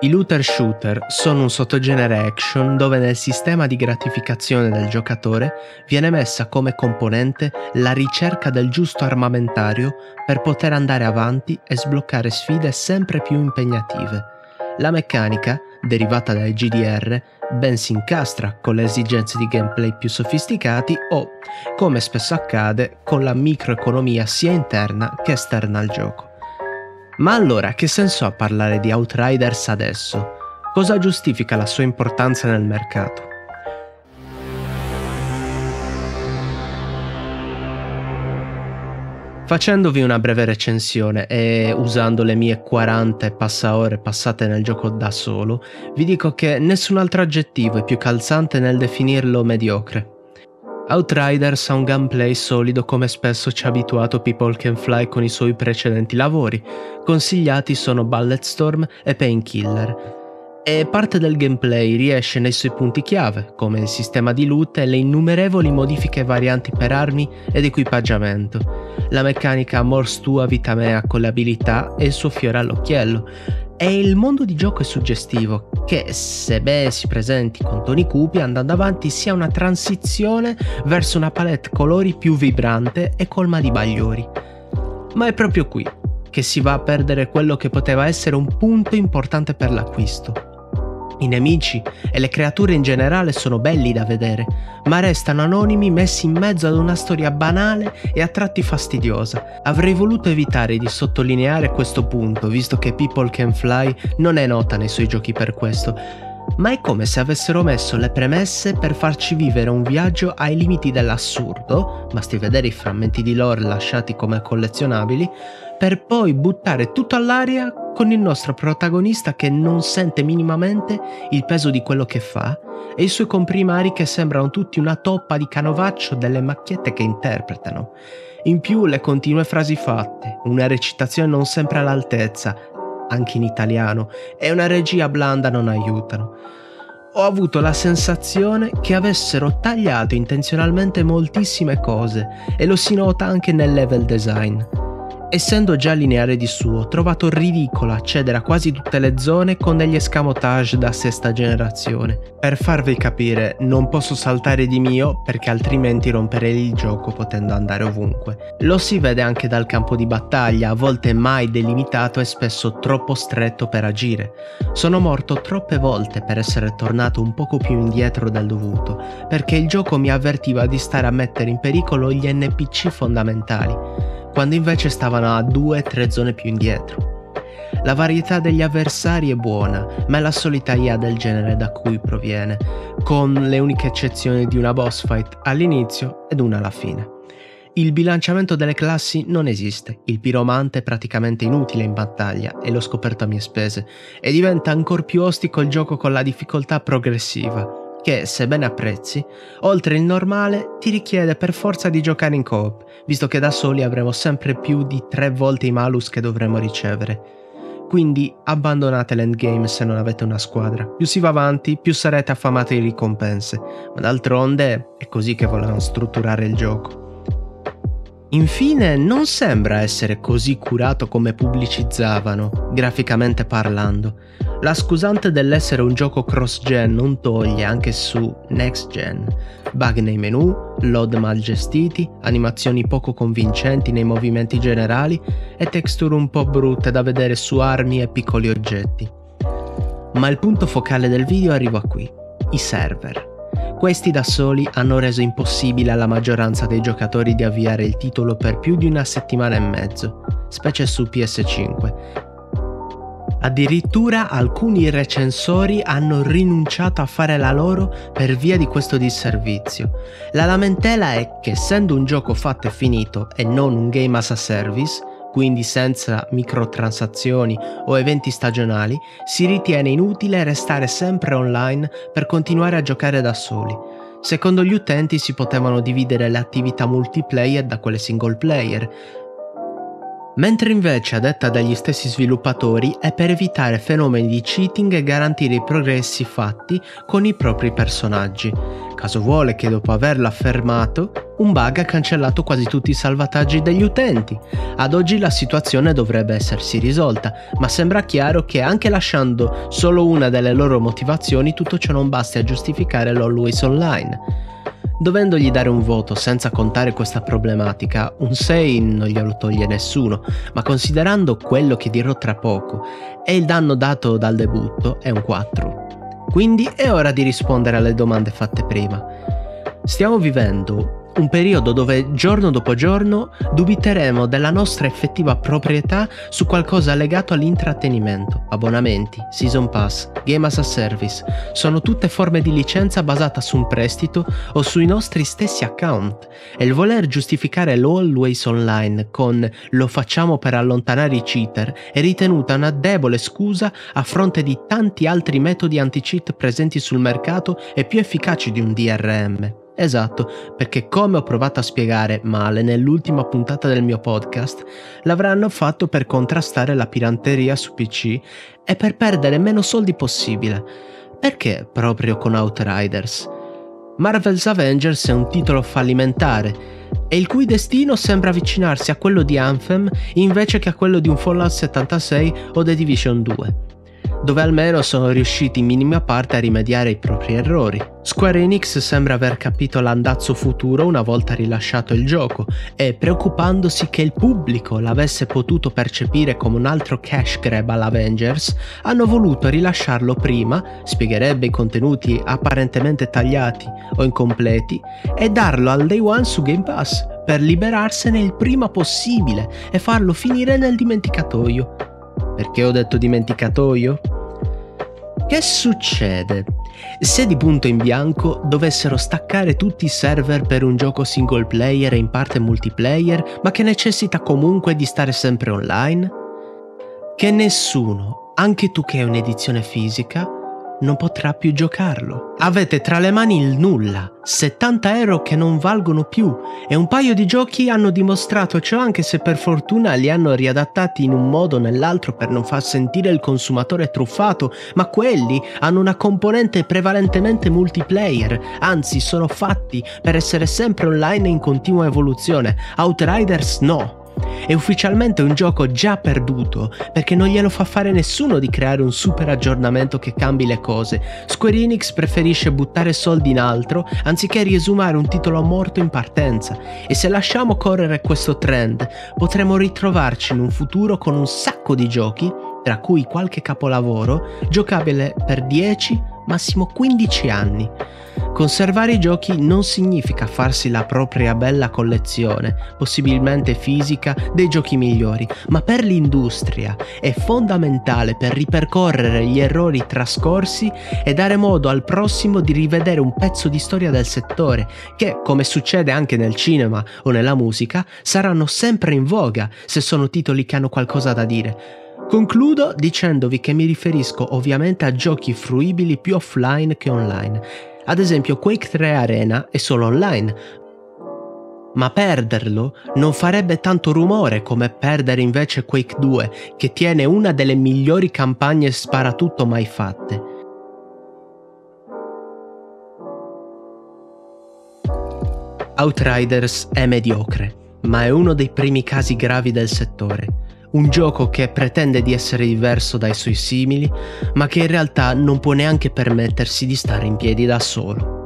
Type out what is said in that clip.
I looter shooter sono un sottogenere action dove nel sistema di gratificazione del giocatore viene messa come componente la ricerca del giusto armamentario per poter andare avanti e sbloccare sfide sempre più impegnative. La meccanica, derivata dai GDR, ben si incastra con le esigenze di gameplay più sofisticati o, come spesso accade, con la microeconomia sia interna che esterna al gioco. Ma allora che senso ha parlare di Outriders adesso? Cosa giustifica la sua importanza nel mercato? Facendovi una breve recensione e usando le mie 40 e passa ore passate nel gioco da solo, vi dico che nessun altro aggettivo è più calzante nel definirlo mediocre. Outriders ha un gameplay solido come spesso ci ha abituato People Can Fly con i suoi precedenti lavori, consigliati sono Bulletstorm e Painkiller. E parte del gameplay riesce nei suoi punti chiave, come il sistema di loot e le innumerevoli modifiche varianti per armi ed equipaggiamento, la meccanica Morse tua vita mea con le abilità e il suo fiore all'occhiello, e il mondo di gioco è suggestivo, che sebbene si presenti con toni cupi, andando avanti sia una transizione verso una palette colori più vibrante e colma di bagliori. Ma è proprio qui che si va a perdere quello che poteva essere un punto importante per l'acquisto i nemici e le creature in generale sono belli da vedere, ma restano anonimi messi in mezzo ad una storia banale e a tratti fastidiosa. Avrei voluto evitare di sottolineare questo punto, visto che People Can Fly non è nota nei suoi giochi per questo, ma è come se avessero messo le premesse per farci vivere un viaggio ai limiti dell'assurdo, basti vedere i frammenti di lore lasciati come collezionabili, per poi buttare tutto all'aria con il nostro protagonista che non sente minimamente il peso di quello che fa e i suoi comprimari che sembrano tutti una toppa di canovaccio delle macchiette che interpretano. In più le continue frasi fatte, una recitazione non sempre all'altezza, anche in italiano, e una regia blanda non aiutano. Ho avuto la sensazione che avessero tagliato intenzionalmente moltissime cose e lo si nota anche nel level design. Essendo già lineare di suo, ho trovato ridicolo accedere a quasi tutte le zone con degli escamotage da sesta generazione. Per farvi capire, non posso saltare di mio perché altrimenti romperei il gioco potendo andare ovunque. Lo si vede anche dal campo di battaglia, a volte mai delimitato e spesso troppo stretto per agire. Sono morto troppe volte per essere tornato un poco più indietro del dovuto, perché il gioco mi avvertiva di stare a mettere in pericolo gli NPC fondamentali quando invece stavano a 2-3 zone più indietro. La varietà degli avversari è buona, ma è la solita IA del genere da cui proviene, con le uniche eccezioni di una boss fight all'inizio ed una alla fine. Il bilanciamento delle classi non esiste, il piromante è praticamente inutile in battaglia e l'ho scoperto a mie spese, e diventa ancora più ostico il gioco con la difficoltà progressiva, che, sebbene apprezzi, oltre il normale ti richiede per forza di giocare in coop, visto che da soli avremo sempre più di tre volte i malus che dovremo ricevere. Quindi abbandonate l'endgame se non avete una squadra. Più si va avanti, più sarete affamati di ricompense, ma d'altronde è così che volevano strutturare il gioco. Infine, non sembra essere così curato come pubblicizzavano, graficamente parlando. La scusante dell'essere un gioco cross-gen non toglie anche su next-gen. Bug nei menu, load mal gestiti, animazioni poco convincenti nei movimenti generali e texture un po' brutte da vedere su armi e piccoli oggetti. Ma il punto focale del video arriva qui, i server. Questi da soli hanno reso impossibile alla maggioranza dei giocatori di avviare il titolo per più di una settimana e mezzo, specie su PS5. Addirittura alcuni recensori hanno rinunciato a fare la loro per via di questo disservizio. La lamentela è che essendo un gioco fatto e finito e non un game as a service, quindi senza microtransazioni o eventi stagionali, si ritiene inutile restare sempre online per continuare a giocare da soli. Secondo gli utenti si potevano dividere le attività multiplayer da quelle single player, mentre invece a detta degli stessi sviluppatori è per evitare fenomeni di cheating e garantire i progressi fatti con i propri personaggi. Caso vuole che dopo averlo affermato, un bug ha cancellato quasi tutti i salvataggi degli utenti. Ad oggi la situazione dovrebbe essersi risolta, ma sembra chiaro che anche lasciando solo una delle loro motivazioni tutto ciò non basti a giustificare l'Always Online. Dovendogli dare un voto senza contare questa problematica, un 6 non glielo toglie nessuno, ma considerando quello che dirò tra poco e il danno dato dal debutto è un 4. Quindi è ora di rispondere alle domande fatte prima. Stiamo vivendo un periodo dove giorno dopo giorno dubiteremo della nostra effettiva proprietà su qualcosa legato all'intrattenimento. Abbonamenti, season pass, game as a service, sono tutte forme di licenza basata su un prestito o sui nostri stessi account e il voler giustificare l'always online con lo facciamo per allontanare i cheater è ritenuta una debole scusa a fronte di tanti altri metodi anti-cheat presenti sul mercato e più efficaci di un DRM. Esatto, perché come ho provato a spiegare male nell'ultima puntata del mio podcast, l'avranno fatto per contrastare la pirateria su PC e per perdere meno soldi possibile. Perché proprio con Outriders? Marvel's Avengers è un titolo fallimentare e il cui destino sembra avvicinarsi a quello di Anthem invece che a quello di un Fallout 76 o The Division 2 dove almeno sono riusciti in minima parte a rimediare ai propri errori. Square Enix sembra aver capito l'andazzo futuro una volta rilasciato il gioco e preoccupandosi che il pubblico l'avesse potuto percepire come un altro cash grab all'Avengers, hanno voluto rilasciarlo prima, spiegherebbe i contenuti apparentemente tagliati o incompleti, e darlo al day one su Game Pass per liberarsene il prima possibile e farlo finire nel dimenticatoio. Perché ho detto dimenticatoio? Che succede? Se di punto in bianco dovessero staccare tutti i server per un gioco single player e in parte multiplayer, ma che necessita comunque di stare sempre online? Che nessuno, anche tu che hai un'edizione fisica, non potrà più giocarlo. Avete tra le mani il nulla, 70 euro che non valgono più e un paio di giochi hanno dimostrato ciò anche se per fortuna li hanno riadattati in un modo o nell'altro per non far sentire il consumatore truffato, ma quelli hanno una componente prevalentemente multiplayer, anzi sono fatti per essere sempre online in continua evoluzione. Outriders no. È ufficialmente un gioco già perduto perché non glielo fa fare nessuno di creare un super aggiornamento che cambi le cose. Square Enix preferisce buttare soldi in altro anziché riesumare un titolo morto in partenza e se lasciamo correre questo trend potremo ritrovarci in un futuro con un sacco di giochi, tra cui qualche capolavoro, giocabile per 10, massimo 15 anni. Conservare i giochi non significa farsi la propria bella collezione, possibilmente fisica, dei giochi migliori, ma per l'industria è fondamentale per ripercorrere gli errori trascorsi e dare modo al prossimo di rivedere un pezzo di storia del settore, che, come succede anche nel cinema o nella musica, saranno sempre in voga se sono titoli che hanno qualcosa da dire. Concludo dicendovi che mi riferisco ovviamente a giochi fruibili più offline che online ad esempio Quake 3 Arena è solo online, ma perderlo non farebbe tanto rumore come perdere invece Quake 2, che tiene una delle migliori campagne sparatutto mai fatte. Outriders è mediocre, ma è uno dei primi casi gravi del settore un gioco che pretende di essere diverso dai suoi simili, ma che in realtà non può neanche permettersi di stare in piedi da solo.